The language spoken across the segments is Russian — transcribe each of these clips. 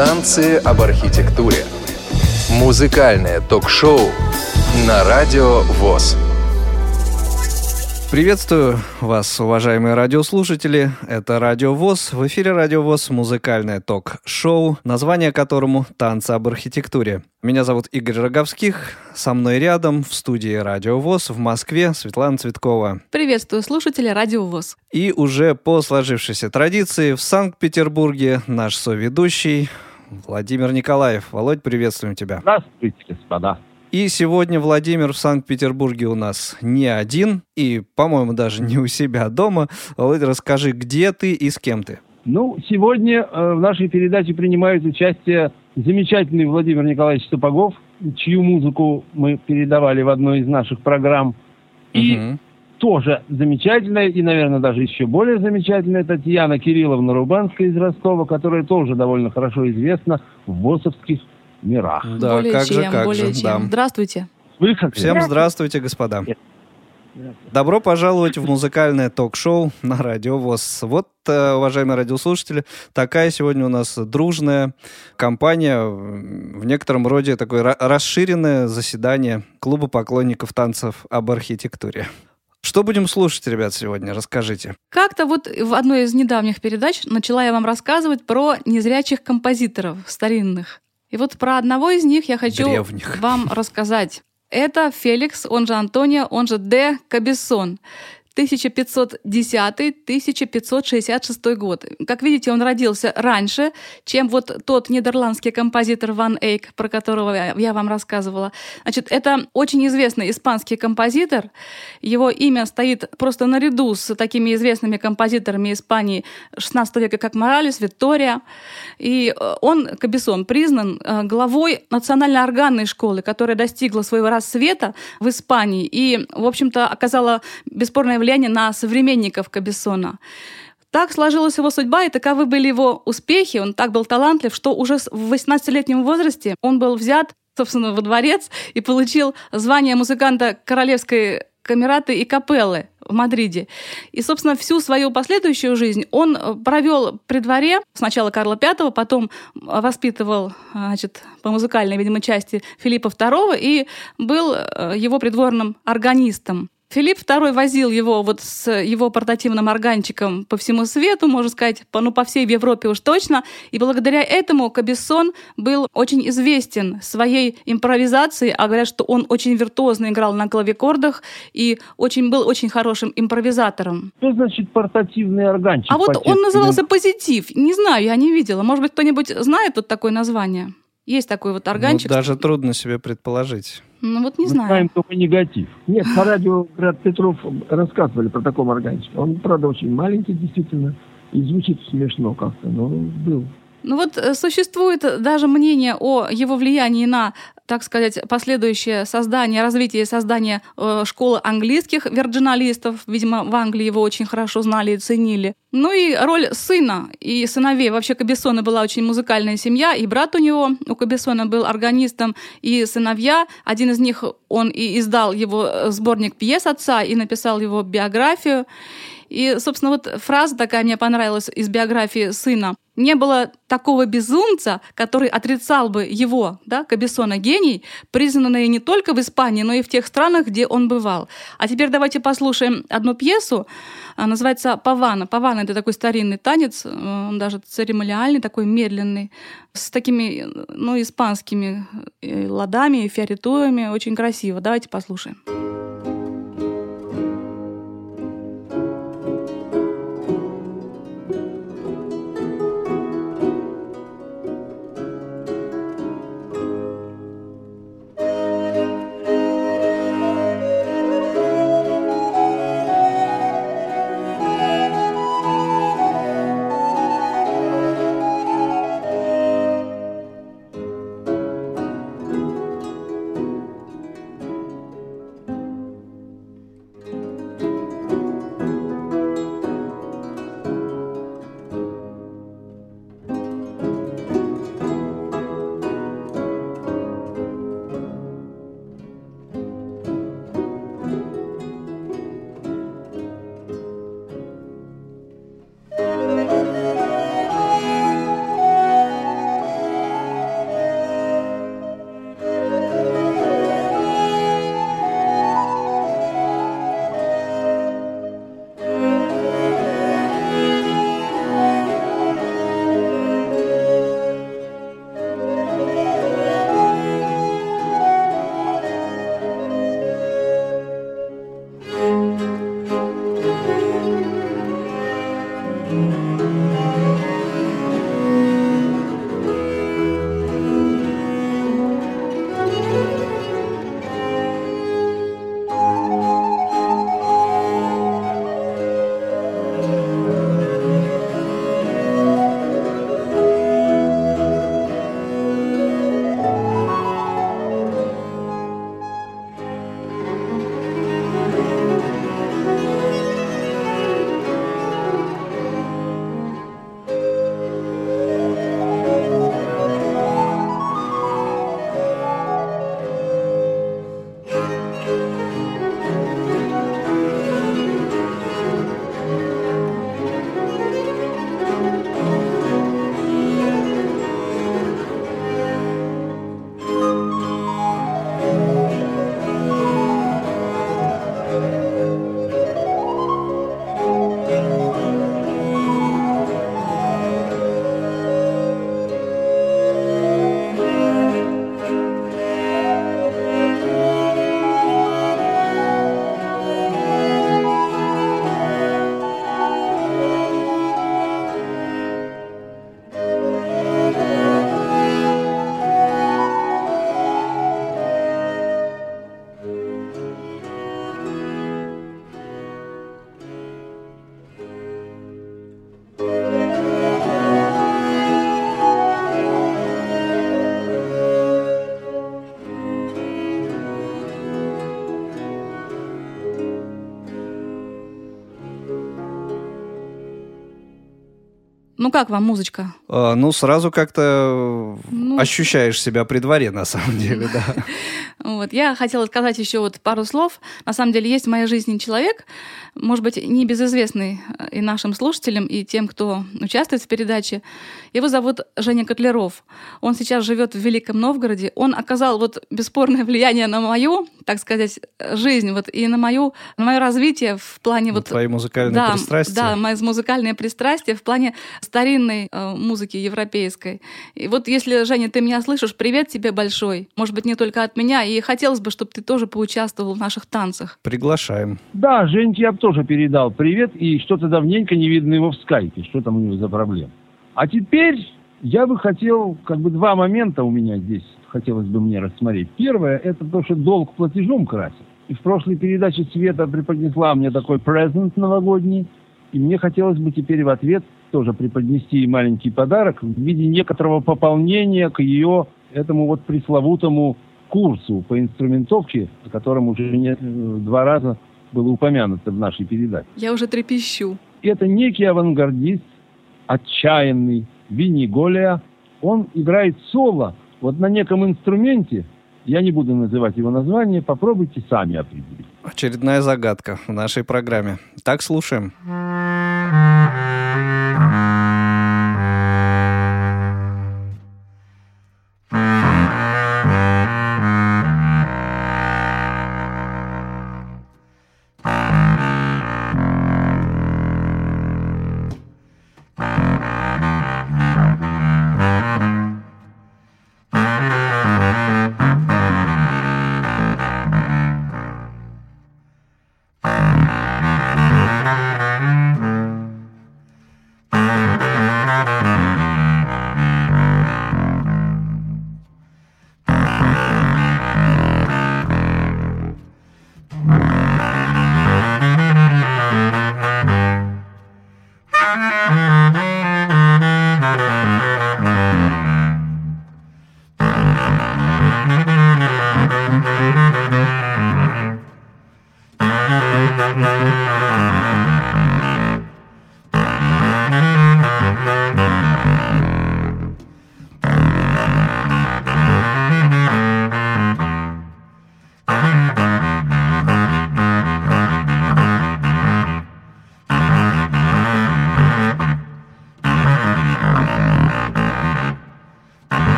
Танцы об архитектуре. Музыкальное ток-шоу на радио ВОЗ. Приветствую вас, уважаемые радиослушатели. Это Радио ВОЗ. В эфире Радио ВОЗ музыкальное ток-шоу, название которому «Танцы об архитектуре». Меня зовут Игорь Роговских. Со мной рядом в студии Радио ВОЗ в Москве Светлана Цветкова. Приветствую слушатели Радио ВОЗ. И уже по сложившейся традиции в Санкт-Петербурге наш соведущий Владимир Николаев. Володь, приветствуем тебя. Здравствуйте, господа. И сегодня Владимир в Санкт-Петербурге у нас не один, и, по-моему, даже не у себя дома. Володя, расскажи, где ты и с кем ты? Ну, сегодня э, в нашей передаче принимает участие замечательный Владимир Николаевич Сапогов, чью музыку мы передавали в одной из наших программ. И угу. Тоже замечательная, и, наверное, даже еще более замечательная Татьяна Кирилловна Рубанская из Ростова, которая тоже довольно хорошо известна в ВОСовских мирах. Да, более как чем, же, как более же, чем. да. Здравствуйте. Слышите? Всем здравствуйте, господа. Добро пожаловать в музыкальное ток-шоу на Радио ВОЗ. Вот, э, уважаемые радиослушатели, такая сегодня у нас дружная компания, в некотором роде такое ра- расширенное заседание клуба поклонников танцев об архитектуре. Что будем слушать, ребят, сегодня? Расскажите. Как-то вот в одной из недавних передач начала я вам рассказывать про незрячих композиторов старинных. И вот про одного из них я хочу Древних. вам рассказать. Это Феликс, он же Антонио, он же Де Кабессон. 1510-1566 год. Как видите, он родился раньше, чем вот тот нидерландский композитор Ван Эйк, про которого я вам рассказывала. Значит, это очень известный испанский композитор. Его имя стоит просто наряду с такими известными композиторами Испании XVI века, как Моралес, Виктория. И э, он, Кабесон, признан э, главой национальной органной школы, которая достигла своего рассвета в Испании и, в общем-то, оказала бесспорное влияние на современников Кабессона. Так сложилась его судьба, и таковы были его успехи. Он так был талантлив, что уже в 18-летнем возрасте он был взят, собственно, во дворец и получил звание музыканта Королевской камераты и капеллы в Мадриде. И, собственно, всю свою последующую жизнь он провел при дворе сначала Карла V, потом воспитывал значит, по музыкальной, видимо, части Филиппа II и был его придворным органистом. Филипп II возил его вот с его портативным органчиком по всему свету, можно сказать, по, ну, по всей Европе уж точно. И благодаря этому Кабессон был очень известен своей импровизацией, а говорят, что он очень виртуозно играл на клавикордах и очень, был очень хорошим импровизатором. Что значит портативный органчик? А вот он назывался «Позитив». Не знаю, я не видела. Может быть, кто-нибудь знает вот такое название? Есть такой вот органчик. Ну, даже трудно себе предположить. Ну вот не Мы знаю. знаем только негатив. Нет, по радио Град Петров рассказывали про такого органчика. Он, правда, очень маленький, действительно, и звучит смешно как-то, но был. Ну вот э, существует даже мнение о его влиянии на, так сказать, последующее создание, развитие создания э, школы английских вирджиналистов. Видимо, в Англии его очень хорошо знали и ценили. Ну и роль сына и сыновей. Вообще Кабессона была очень музыкальная семья, и брат у него, у Кабессона был органистом, и сыновья. Один из них, он и издал его э, сборник пьес отца и написал его биографию. И, собственно, вот фраза такая мне понравилась из биографии сына. Не было такого безумца, который отрицал бы его, да, Кабессона гений, признанный не только в Испании, но и в тех странах, где он бывал. А теперь давайте послушаем одну пьесу, называется «Павана». Павана — это такой старинный танец, он даже церемониальный, такой медленный, с такими, ну, испанскими э, ладами, фиоритуями, очень красиво. Давайте послушаем. Ну как вам музычка? А, ну, сразу как-то ну, ощущаешь себя при дворе, на самом деле, да. Вот. Я хотела сказать еще вот пару слов. На самом деле есть в моей жизни человек, может быть, не безызвестный э, и нашим слушателям, и тем, кто участвует в передаче. Его зовут Женя Котлеров. Он сейчас живет в Великом Новгороде. Он оказал вот бесспорное влияние на мою, так сказать, жизнь вот, и на, мою, на мое развитие в плане... На вот, твои музыкальные да, пристрастия. Да, мои музыкальные пристрастия в плане старинной э, музыки европейской. И вот если, Женя, ты меня слышишь, привет тебе большой. Может быть, не только от меня. И хотелось бы, чтобы ты тоже поучаствовал в наших танцах. Приглашаем. Да, Женьке я бы тоже передал привет. И что-то давненько не видно его в скайпе. Что там у него за проблема. А теперь я бы хотел, как бы два момента у меня здесь хотелось бы мне рассмотреть. Первое, это то, что долг платежом красит. И в прошлой передаче Света преподнесла мне такой презент новогодний. И мне хотелось бы теперь в ответ тоже преподнести маленький подарок в виде некоторого пополнения к ее этому вот пресловутому курсу по инструментовке, о котором уже не, э, два раза было упомянуто в нашей передаче. Я уже трепещу. Это некий авангардист, отчаянный, Винни Голия. Он играет соло вот на неком инструменте, я не буду называть его название, попробуйте сами определить. Очередная загадка в нашей программе. Так, слушаем.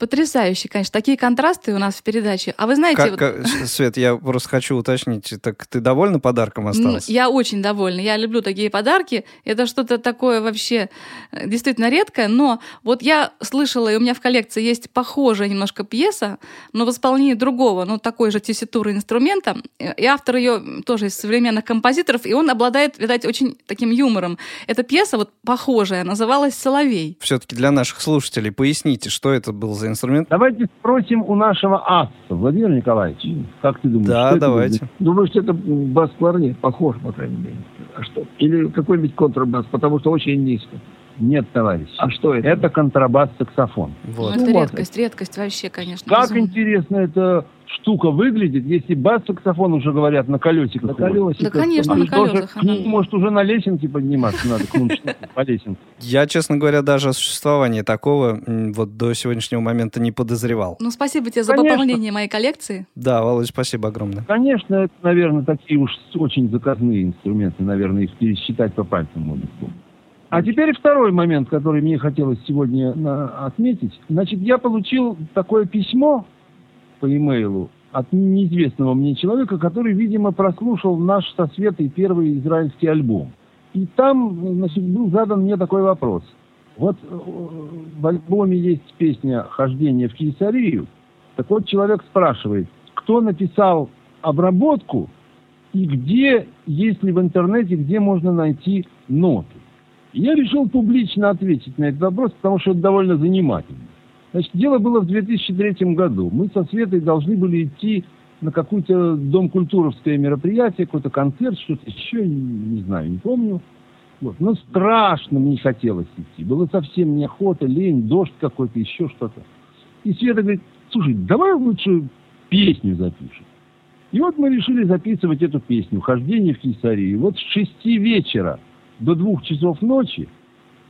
Потрясающе, конечно. Такие контрасты у нас в передаче. А вы знаете... Как, вот... Свет, я просто хочу уточнить. Так ты довольна подарком осталась? Я очень довольна. Я люблю такие подарки. Это что-то такое вообще э, действительно редкое. Но вот я слышала, и у меня в коллекции есть похожая немножко пьеса, но в исполнении другого, ну, такой же тесситуры инструмента. И автор ее тоже из современных композиторов, и он обладает, видать, очень таким юмором. Эта пьеса вот похожая, называлась «Соловей». Все-таки для наших слушателей поясните, что это был за инструмент? Давайте спросим у нашего аса, Владимир Николаевич. Как ты думаешь? Да, давайте. Думаю, что это бас-кларнет, похож, по крайней мере. А что? Или какой-нибудь контрабас, потому что очень низко. Нет, товарищ. А что это? Это контрабас-саксофон. Вот. Ну, это ну, редкость, редкость вообще, конечно. Как безумно. интересно эта штука выглядит, если бас-саксофон уже говорят на колесиках. На колесиках. Да, конечно, а на колесах. Тоже, ну, может, уже на лесенке подниматься надо, по лесенке. Я, честно говоря, даже о существовании такого вот до сегодняшнего момента не подозревал. Ну, спасибо тебе за Конечно. пополнение моей коллекции. Да, Володь, спасибо огромное. Конечно, это, наверное, такие уж очень заказные инструменты, наверное, их пересчитать по пальцам можно. А теперь второй момент, который мне хотелось сегодня отметить. Значит, я получил такое письмо по имейлу от неизвестного мне человека, который, видимо, прослушал наш со Светой первый израильский альбом. И там, значит, был задан мне такой вопрос. Вот э, в альбоме есть песня «Хождение в Кейсарию». Так вот, человек спрашивает, кто написал обработку и где, если в интернете, где можно найти ноты. Я решил публично ответить на этот вопрос, потому что это довольно занимательно. Значит, дело было в 2003 году. Мы со Светой должны были идти на какое-то дом культуровское мероприятие, какой-то концерт, что-то еще, не знаю, не помню. Вот. Но страшно мне хотелось идти. Было совсем неохота, лень, дождь какой-то, еще что-то. И Света говорит, слушай, давай лучше песню запишем. И вот мы решили записывать эту песню «Хождение в Кесарию». Вот с шести вечера – до двух часов ночи,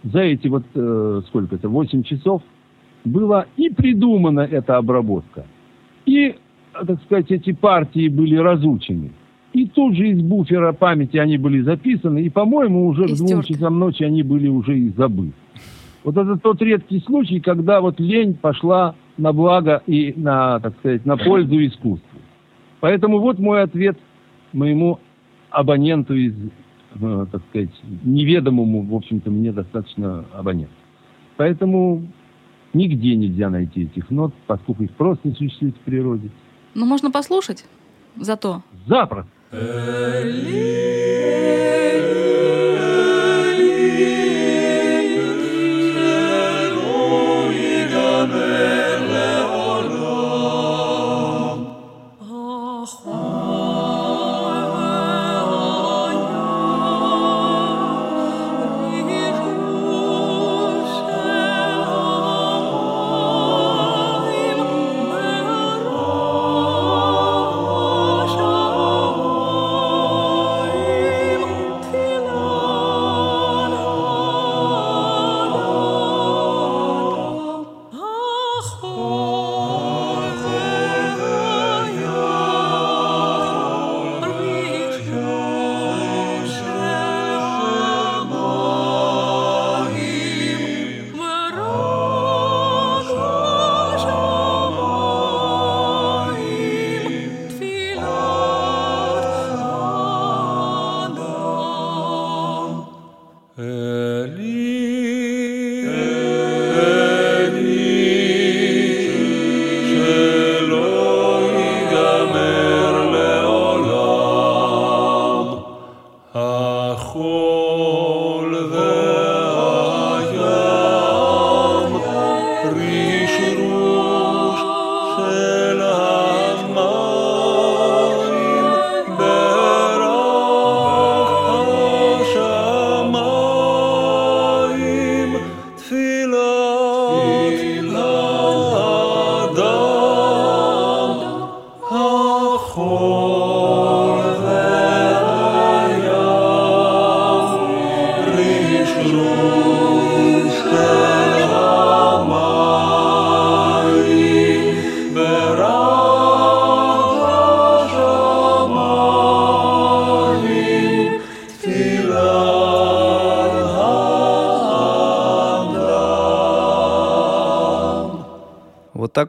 за эти вот, э, сколько это, восемь часов, была и придумана эта обработка, и, так сказать, эти партии были разучены. И тут же из буфера памяти они были записаны, и, по-моему, уже и к двум часам ночи они были уже и забыты. Вот это тот редкий случай, когда вот лень пошла на благо и на, так сказать, на пользу искусству. Поэтому вот мой ответ моему абоненту из э, так сказать, неведомому, в общем-то, мне достаточно абоненту. Поэтому нигде нельзя найти этих нот, поскольку их просто не существует в природе. Ну, можно послушать зато. Запросто.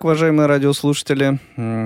Так, уважаемые радиослушатели,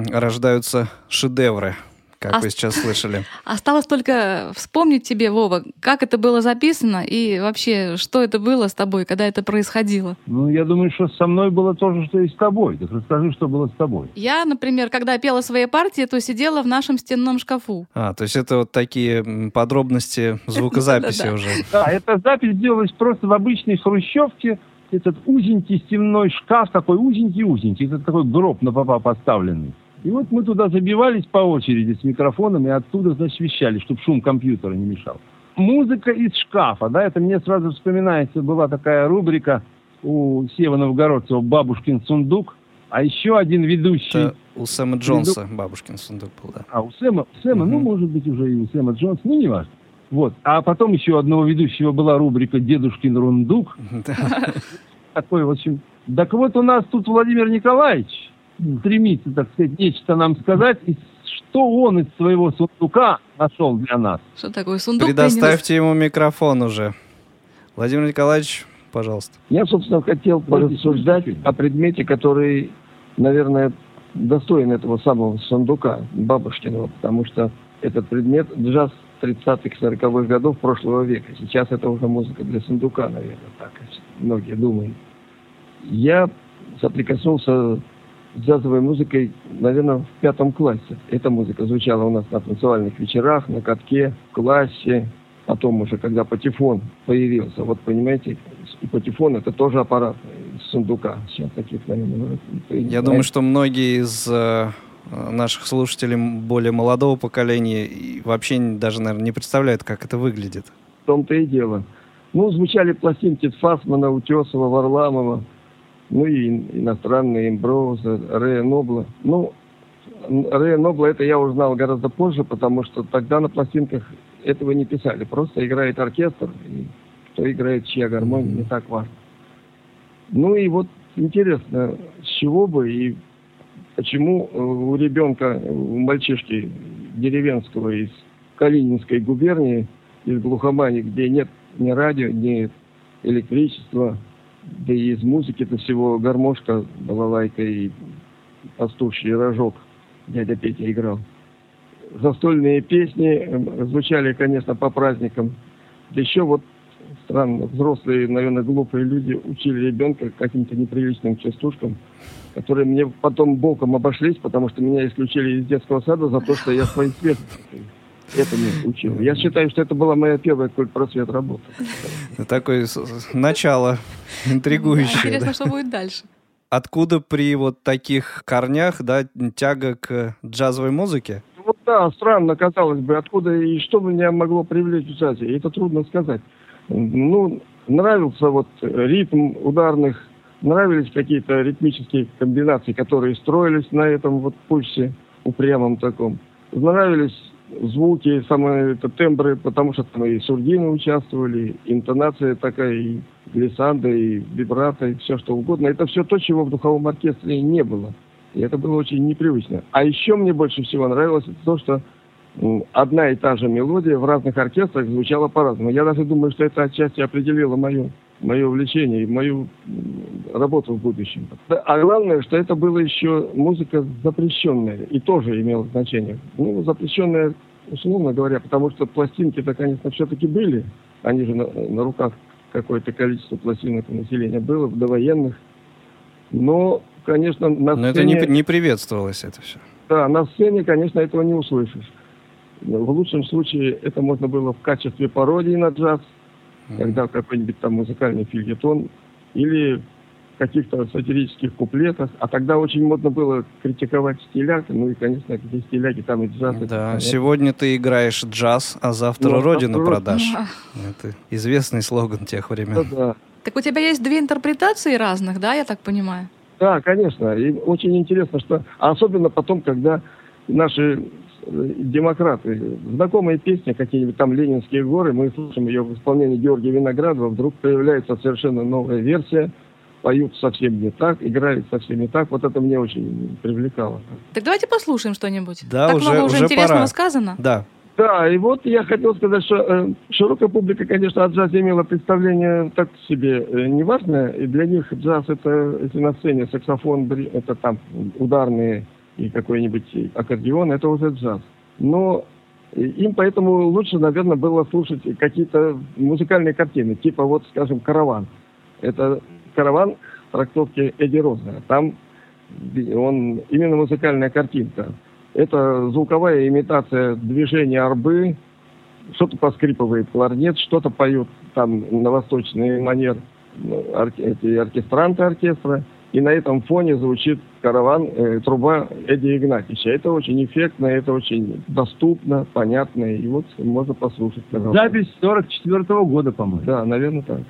рождаются шедевры как а... вы сейчас слышали. Осталось только вспомнить тебе, Вова, как это было записано и вообще, что это было с тобой, когда это происходило. Ну, я думаю, что со мной было то же, что и с тобой. Так расскажи, что было с тобой. Я, например, когда пела свои партии, то сидела в нашем стенном шкафу. А, то есть это вот такие подробности звукозаписи уже. Да, эта запись делалась просто в обычной хрущевке, этот узенький стенной шкаф, такой узенький-узенький, это такой гроб на попа поставленный. И вот мы туда забивались по очереди с микрофоном и оттуда, значит, вещали, чтобы шум компьютера не мешал. Музыка из шкафа, да, это мне сразу вспоминается, была такая рубрика у Сева Новгородцева «Бабушкин сундук», а еще один ведущий... Это у Сэма Джонса Веду... «Бабушкин сундук» был, да. А, у Сэма, Сэма угу. ну, может быть, уже и у Сэма Джонса, ну, не важно. Вот. А потом еще одного ведущего была рубрика «Дедушкин рундук». Такой, в общем... Так вот, у нас тут Владимир Николаевич, стремится, так сказать, нечто нам сказать, и что он из своего сундука нашел для нас. Что такое сундук? Предоставьте принес? ему микрофон уже. Владимир Николаевич, пожалуйста. Я, собственно, хотел порассуждать о предмете, который, наверное, достоин этого самого сундука Бабушкиного, потому что этот предмет джаз 30-х, 40-х годов прошлого века. Сейчас это уже музыка для сундука, наверное, так многие думают. Я соприкоснулся джазовой музыкой, наверное, в пятом классе. Эта музыка звучала у нас на танцевальных вечерах, на катке, в классе. Потом уже, когда патефон появился, вот понимаете, и патефон это тоже аппарат сундука. Сейчас таких, наверное, Я думаю, что многие из э, наших слушателей более молодого поколения вообще даже, наверное, не представляют, как это выглядит. В том-то и дело. Ну, звучали пластинки Фасмана, Утесова, Варламова, ну и иностранные Эмброуза, Рэя Нобла. Ну, Рэя Нобла это я узнал гораздо позже, потому что тогда на пластинках этого не писали. Просто играет оркестр, и кто играет чья гармония, не так важно. Ну и вот интересно, с чего бы и почему у ребенка, у мальчишки деревенского из Калининской губернии, из глухомани, где нет ни радио, ни электричества, да и из музыки это всего гармошка, балалайка и пастуший рожок дядя Петя играл. Застольные песни эм, звучали, конечно, по праздникам. Да еще вот странно, взрослые, наверное, глупые люди учили ребенка каким-то неприличным частушкам, которые мне потом боком обошлись, потому что меня исключили из детского сада за то, что я свой цвет это не учил. Я считаю, что это была моя первая просвет работа. Такое начало интригующее. Интересно, что будет дальше. Откуда при вот таких корнях, да, тяга к джазовой музыке? Вот да, странно, казалось бы, откуда и что меня могло привлечь в джазе, это трудно сказать. Ну, нравился вот ритм ударных, нравились какие-то ритмические комбинации, которые строились на этом вот пульсе упрямом таком. Нравились звуки, самые это, тембры, потому что там и сурдины участвовали, интонация такая, и глиссанда, и вибрато, и все что угодно. Это все то, чего в духовом оркестре не было. И это было очень непривычно. А еще мне больше всего нравилось то, что одна и та же мелодия в разных оркестрах звучала по-разному. Я даже думаю, что это отчасти определило мою мое увлечение и мою работу в будущем. А главное, что это было еще музыка запрещенная, и тоже имело значение. Ну, запрещенная, условно говоря, потому что пластинки-то, конечно, все-таки были. Они же на, на руках какое-то количество пластинок у населения было, в довоенных. Но, конечно, на сцене... Но это не, не приветствовалось, это все. Да, на сцене, конечно, этого не услышишь. В лучшем случае это можно было в качестве пародии на джаз – mm-hmm. когда какой-нибудь там музыкальный фильетон или каких-то сатирических куплетах. А тогда очень модно было критиковать стиляк. Ну и, конечно, эти стиляки там и джаз. Да, сегодня ты играешь джаз, а завтра ну, родину завтра продашь. Да. Это известный слоган тех времен. Да, да. Так у тебя есть две интерпретации разных, да, я так понимаю? Да, конечно. И очень интересно, что... А особенно потом, когда наши демократы. Знакомые песни, какие-нибудь там «Ленинские горы», мы слушаем ее в исполнении Георгия Виноградова, вдруг появляется совершенно новая версия, поют совсем не так, играют совсем не так. Вот это мне очень привлекало. Так давайте послушаем что-нибудь. Да, так уже, много уже, уже интересного пора. сказано. Да, Да, и вот я хотел сказать, что э, широкая публика, конечно, от джаза имела представление так себе э, неважное. И для них джаз это, если на сцене саксофон, это там ударные и какой-нибудь аккордеон, это уже джаз. Но им поэтому лучше, наверное, было слушать какие-то музыкальные картины, типа вот, скажем, «Караван». Это «Караван» трактовки Эдди Роза. Там он именно музыкальная картинка. Это звуковая имитация движения арбы, что-то поскрипывает кларнет, что-то поют там на восточный манер ну, эти оркестранты оркестра, и на этом фоне звучит караван, э, труба Эдди Игнатьевича. Это очень эффектно, это очень доступно, понятно, и вот можно послушать. Пожалуйста. Запись 44 -го года, по-моему. Да, наверное, так.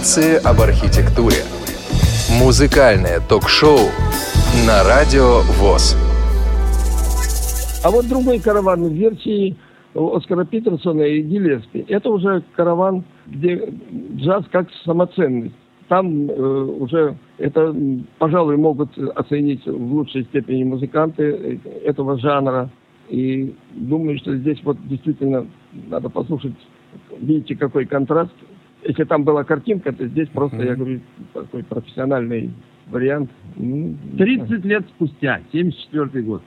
Танцы об архитектуре. Музыкальное ток-шоу на радио ВОЗ. А вот другой караван в версии Оскара Питерсона и Гиллеспи. Это уже караван, где джаз как самоценность. Там э, уже это, пожалуй, могут оценить в лучшей степени музыканты этого жанра. И думаю, что здесь вот действительно надо послушать. Видите, какой контраст если там была картинка, то здесь просто, mm-hmm. я говорю, такой профессиональный вариант. 30 ну, лет спустя, 74 год.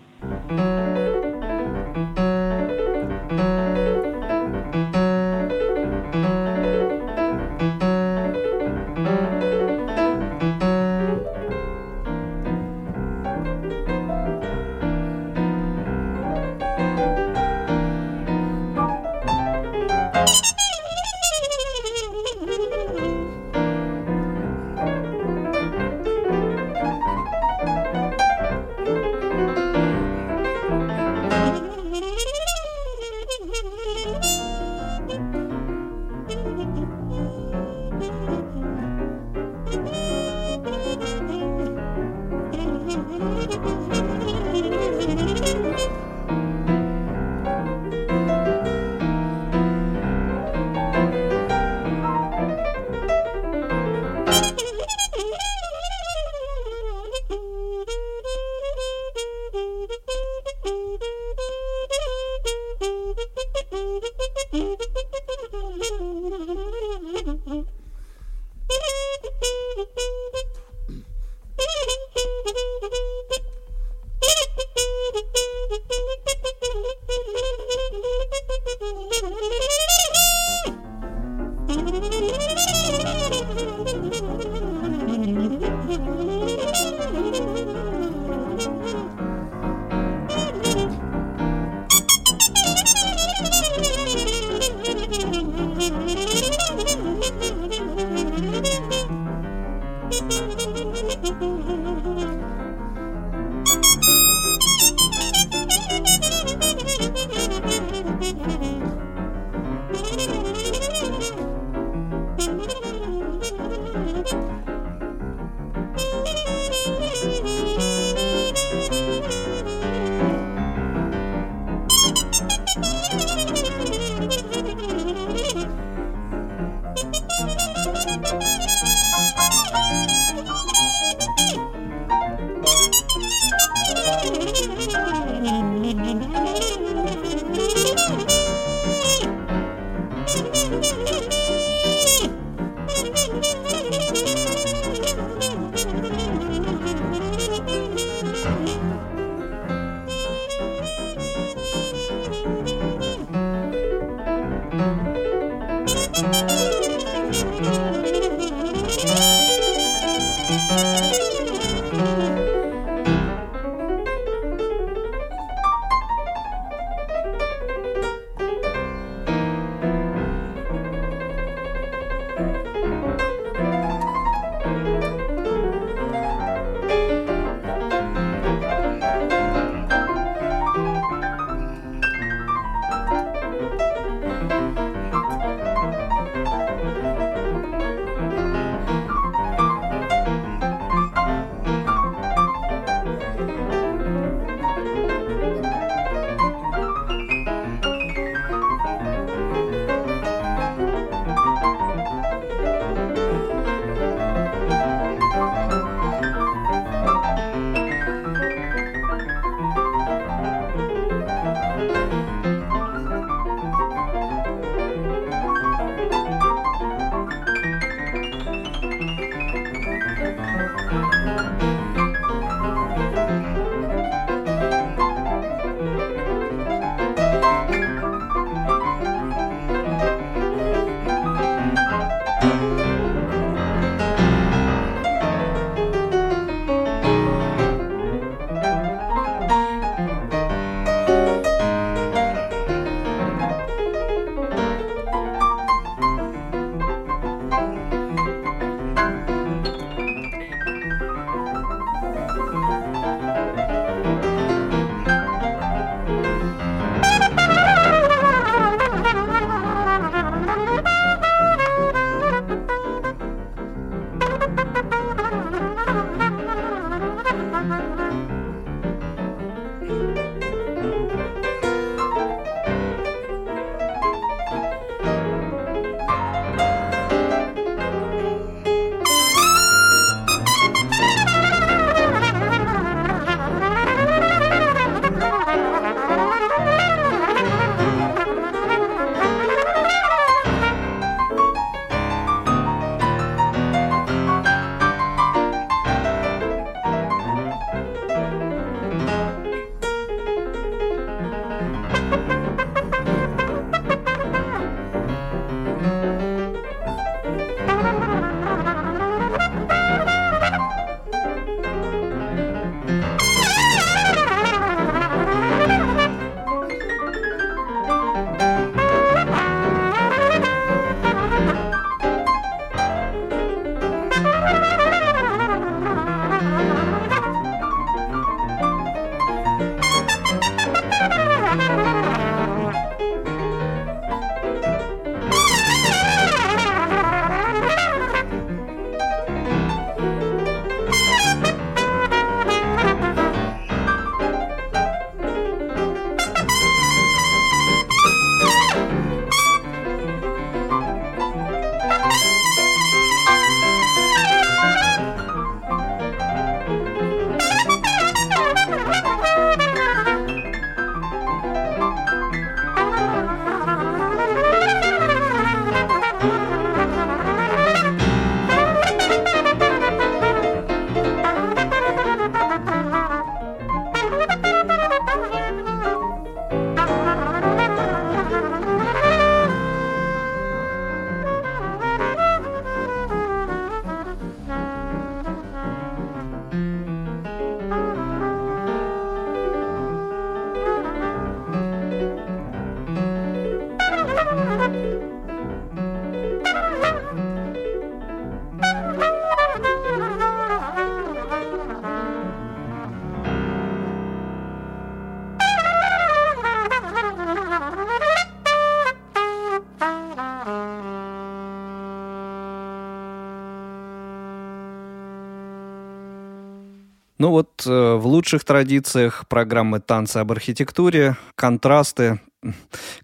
Лучших традициях программы «Танцы об архитектуре», контрасты,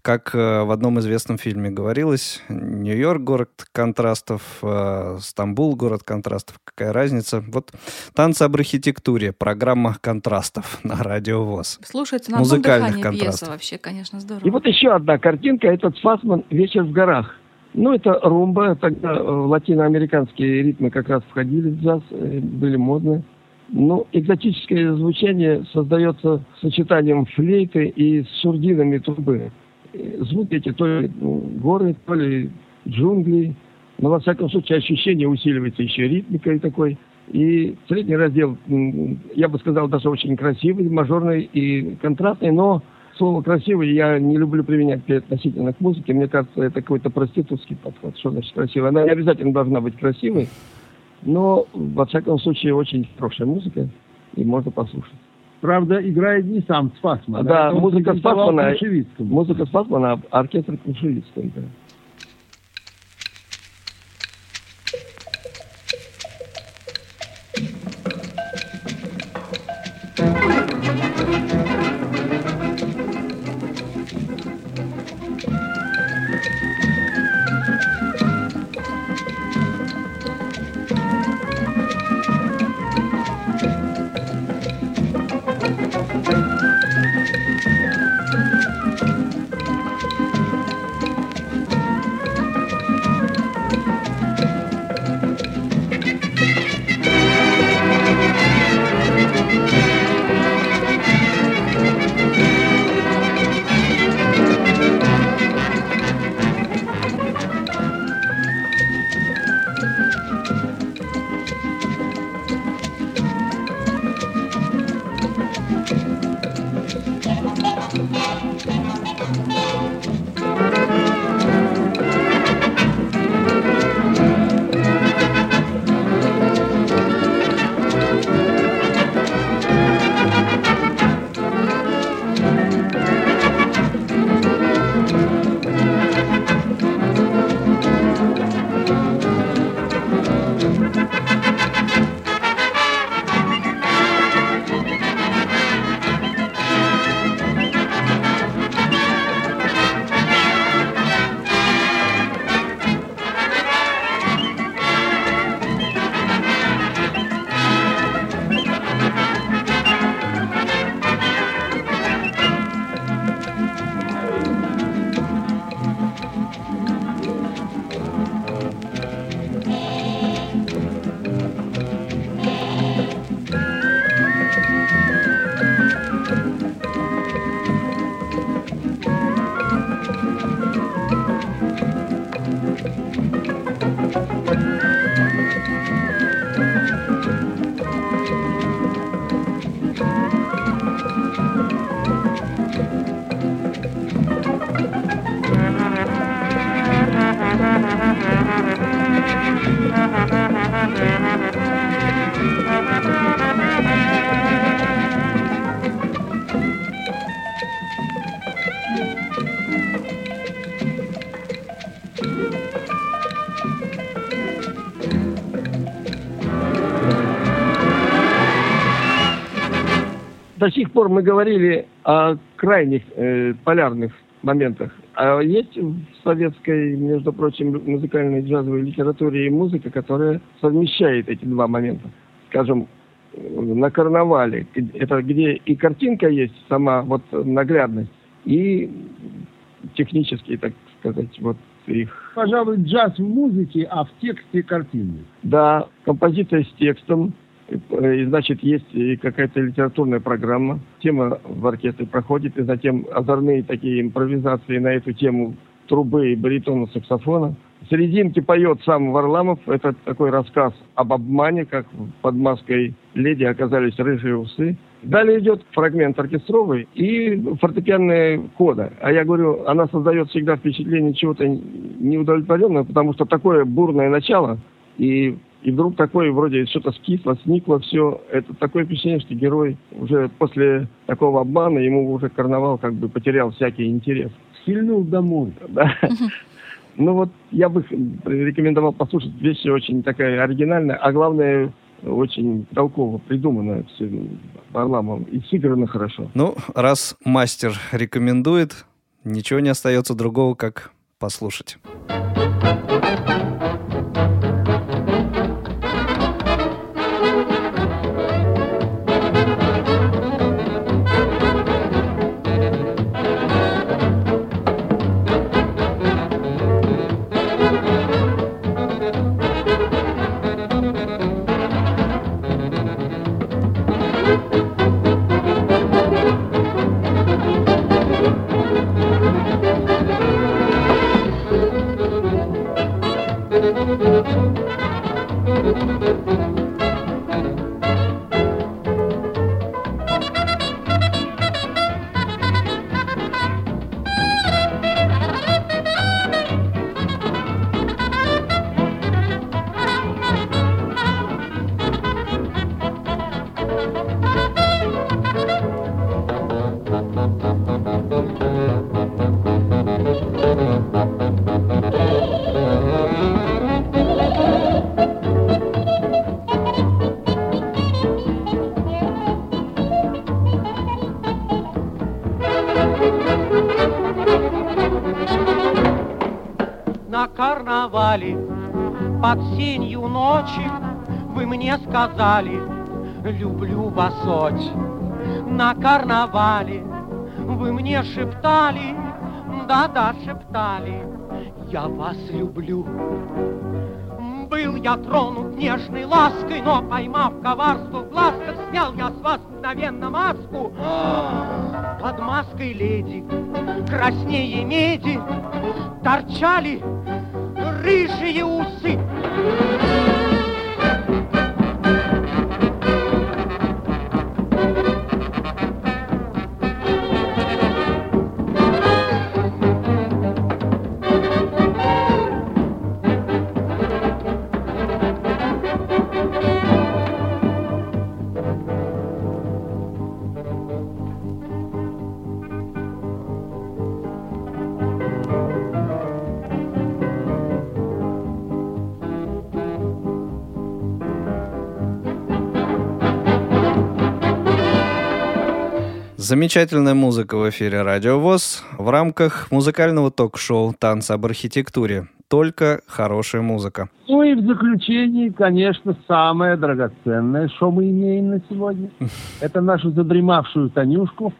как э, в одном известном фильме говорилось, Нью-Йорк — город контрастов, э, Стамбул — город контрастов. Какая разница? Вот «Танцы об архитектуре», программа контрастов на Радио ВОЗ. Слушайте, на Музыкальных контрастов. пьеса вообще, конечно, здорово. И вот еще одна картинка, этот Фасман «Вечер в горах». Ну, это румба, тогда латиноамериканские ритмы как раз входили в джаз, э, были модные. Ну, экзотическое звучание создается сочетанием флейты и сурдинами трубы. Звуки эти то ли ну, горы, то ли джунгли. Но, во всяком случае, ощущение усиливается еще ритмикой такой. И средний раздел, я бы сказал, даже очень красивый, мажорный и контрастный, но слово «красивый» я не люблю применять относительно к музыке. Мне кажется, это какой-то проститутский подход. Что значит красивый? Она не обязательно должна быть красивой, но, во всяком случае, очень хорошая музыка, и можно послушать. Правда, играет не сам Спасман. Да, а музыка Спасмана, музыка Спасмана, а оркестр Крушевицкого играет. Сих пор мы говорили о крайних э, полярных моментах. А есть в советской, между прочим, музыкальной джазовой литературе и музыка, которая совмещает эти два момента. Скажем, на карнавале, это где и картинка есть, сама вот наглядность, и технические, так сказать, вот их... Пожалуй, джаз в музыке, а в тексте картины. Да, композиция с текстом, и, значит, есть какая-то литературная программа. Тема в оркестре проходит, и затем озорные такие импровизации на эту тему трубы и баритона саксофона. Серединке поет сам Варламов. Это такой рассказ об обмане, как под маской леди оказались рыжие усы. Далее идет фрагмент оркестровый и фортепианная кода. А я говорю, она создает всегда впечатление чего-то неудовлетворенного, потому что такое бурное начало, и и вдруг такое вроде что-то скисло, сникло все. Это такое впечатление, что герой уже после такого обмана, ему уже карнавал как бы потерял всякий интерес. Сильнул домой. Да. Ну вот я бы рекомендовал послушать. Вещь очень такая оригинальная, а главное очень толково придумано все Варламовым и сыграно хорошо. Ну, раз мастер рекомендует, ничего не остается другого, как послушать. Thank you. Сказали, люблю вас очень. На карнавале вы мне шептали, да-да, шептали, я вас люблю. Был я тронут нежной лаской, но поймав коварство в глазках, снял я с вас мгновенно маску. Под маской леди, краснее меди, торчали рыжие усы. Замечательная музыка в эфире Радио ВОЗ в рамках музыкального ток-шоу «Танцы об архитектуре». Только хорошая музыка. Ну и в заключении, конечно, самое драгоценное, что мы имеем на сегодня, это нашу задремавшую Танюшку.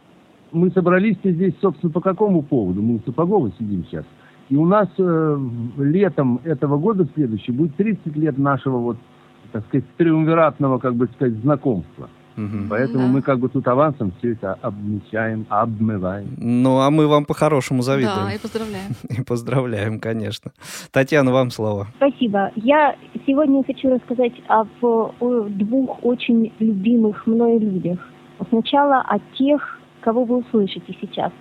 Мы собрались здесь, собственно, по какому поводу? Мы у Сапогова сидим сейчас. И у нас э, летом этого года следующий будет 30 лет нашего вот, так сказать, триумвиратного, как бы сказать, знакомства. Угу. Поэтому да. мы как бы тут авансом все это обмечаем, обмываем. Ну, а мы вам по-хорошему завидуем. Да, и поздравляем. И поздравляем, конечно. Татьяна, вам слово. Спасибо. Я сегодня хочу рассказать об двух очень любимых мной людях. Сначала о тех, кого вы услышите сейчас.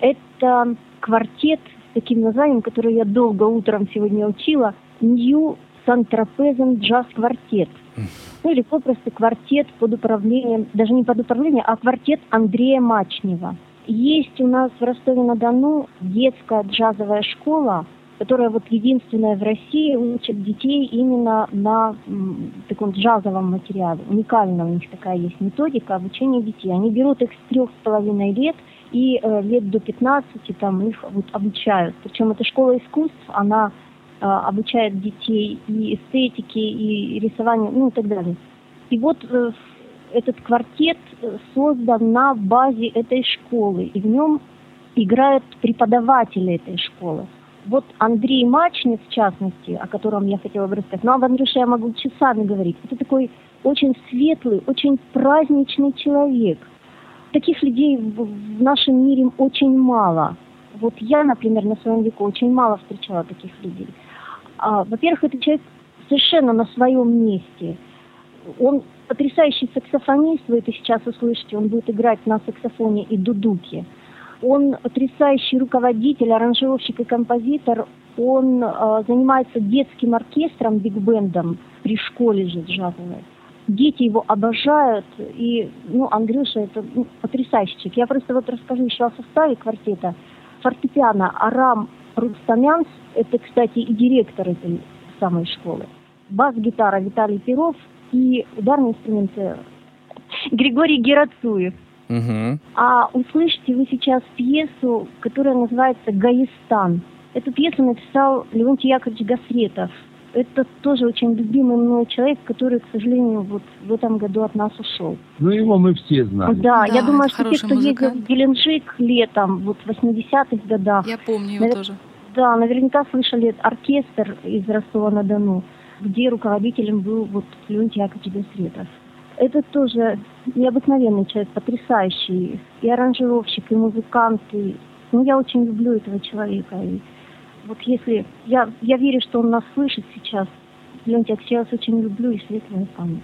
Это квартет с таким названием, который я долго утром сегодня учила. New Сан-Тропезен джаз-квартет ну или попросту квартет под управлением, даже не под управлением, а квартет Андрея Мачнева. Есть у нас в Ростове-на-Дону детская джазовая школа, которая вот единственная в России учит детей именно на м, таком джазовом материале. Уникальная у них такая есть методика обучения детей. Они берут их с трех с половиной лет и э, лет до 15 там их вот обучают. Причем эта школа искусств, она обучает детей и эстетике, и рисованию, ну и так далее. И вот э, этот квартет создан на базе этой школы, и в нем играют преподаватели этой школы. Вот Андрей Мачнев, в частности, о котором я хотела бы рассказать, ну, об Андрюше я могу часами говорить, это такой очень светлый, очень праздничный человек. Таких людей в нашем мире очень мало. Вот я, например, на своем веку очень мало встречала таких людей. А, во-первых, это человек совершенно на своем месте. Он потрясающий саксофонист, вы это сейчас услышите, он будет играть на саксофоне и дудуке. Он потрясающий руководитель, аранжировщик и композитор. Он э, занимается детским оркестром, биг-бендом при школе же джазовой. Дети его обожают, и, ну, Андрюша это ну, потрясающий человек. Я просто вот расскажу еще о составе квартета. Фортепиано Арам Рустамянс, это, кстати, и директор этой самой школы. Бас-гитара Виталий Перов, и ударные инструменты Григорий Герацуев. Угу. А услышите вы сейчас пьесу, которая называется «Гаистан». Эту пьесу написал Леонтий Яковлевич Гасретов. Это тоже очень любимый мной человек, который, к сожалению, вот в этом году от нас ушел. Ну, его мы все знаем. Да, да я думаю, что те, кто музыкант. ездил в Геленджик летом, вот в 80-х годах. Я помню его Навер... тоже. Да, наверняка слышали оркестр из Ростова-на-Дону, где руководителем был вот Леонтий Яковлевич Гасретов. Это тоже необыкновенный человек, потрясающий. И аранжировщик, и музыкант. И... Ну, я очень люблю этого человека. И вот если... Я, я верю, что он нас слышит сейчас. Леонтий, вас очень люблю и светлая память.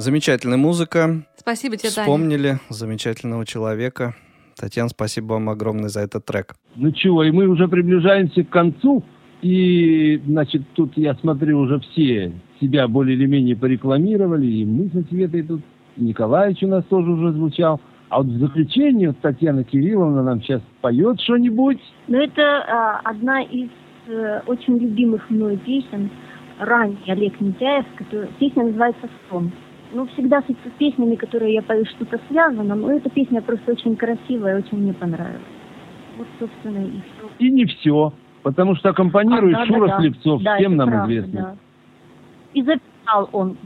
Замечательная музыка. Спасибо тебе, Вспомнили Таня. замечательного человека. Татьяна, спасибо вам огромное за этот трек. Ну чего, и мы уже приближаемся к концу. И, значит, тут я смотрю, уже все себя более или менее порекламировали. И мы со Светой тут, и Николаевич у нас тоже уже звучал. А вот в заключение вот Татьяна Кирилловна нам сейчас поет что-нибудь. Ну, это а, одна из э, очень любимых мной песен. Ранний Олег Митяев, который, песня называется «Сон». Ну, всегда с песнями, которые я пою, что-то связано, но эта песня просто очень красивая, очень мне понравилась. Вот, собственно, и все. И не все, потому что аккомпанирует а, да, Шура да, Слепцов, да, всем нам правда, известно. Да. И записал он,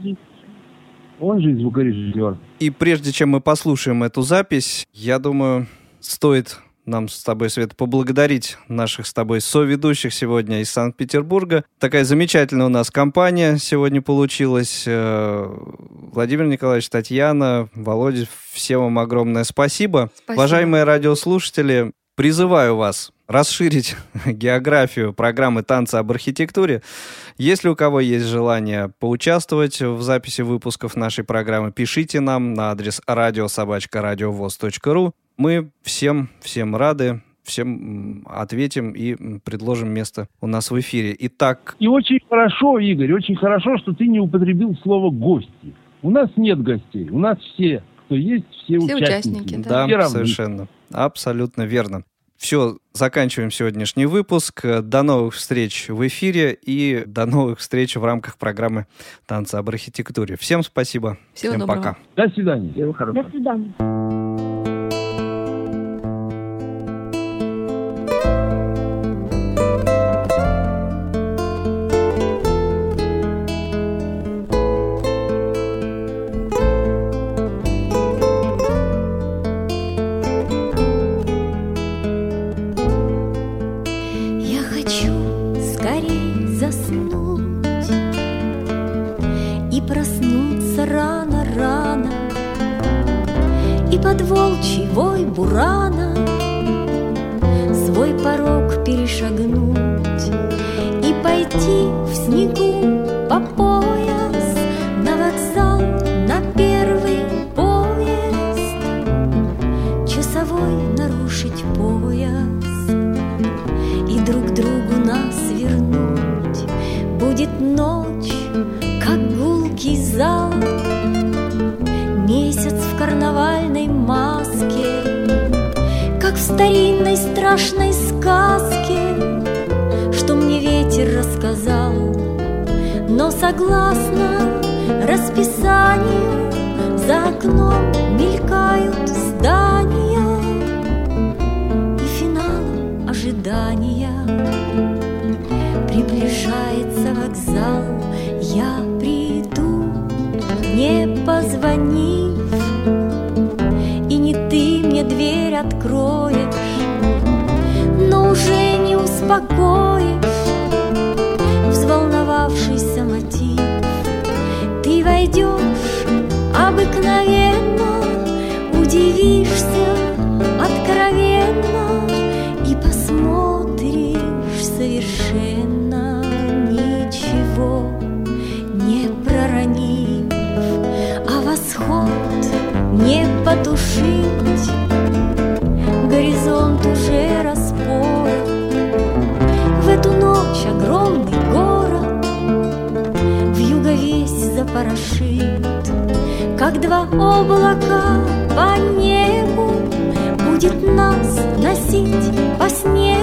он же звукорежиссер. И прежде чем мы послушаем эту запись, я думаю, стоит нам с тобой, Свет, поблагодарить наших с тобой соведущих сегодня из Санкт-Петербурга. Такая замечательная у нас компания сегодня получилась. Э, Владимир Николаевич, Татьяна, Володя, всем вам огромное спасибо. спасибо. Уважаемые радиослушатели, призываю вас расширить географию программы «Танцы об архитектуре». Если у кого есть желание поучаствовать в записи выпусков нашей программы, пишите нам на адрес радиособачка.радиовоз.ру. Мы всем, всем рады, всем ответим и предложим место у нас в эфире. Итак... И очень хорошо, Игорь, очень хорошо, что ты не употребил слово «гости». У нас нет гостей, у нас все, кто есть, все, все участники. участники да, да совершенно. Абсолютно верно. Все, заканчиваем сегодняшний выпуск. До новых встреч в эфире и до новых встреч в рамках программы «Танцы об архитектуре». Всем спасибо. Всего Всем доброго. пока. До свидания. Всего хорошего. До свидания. Но согласно расписанию За окном мелькают здания И финал ожидания. Приближается вокзал Я приду, не позвонив. И не ты мне дверь откроешь Но уже не успокоишь. Взволновавшись пройдет по небу Будет нас носить по снегу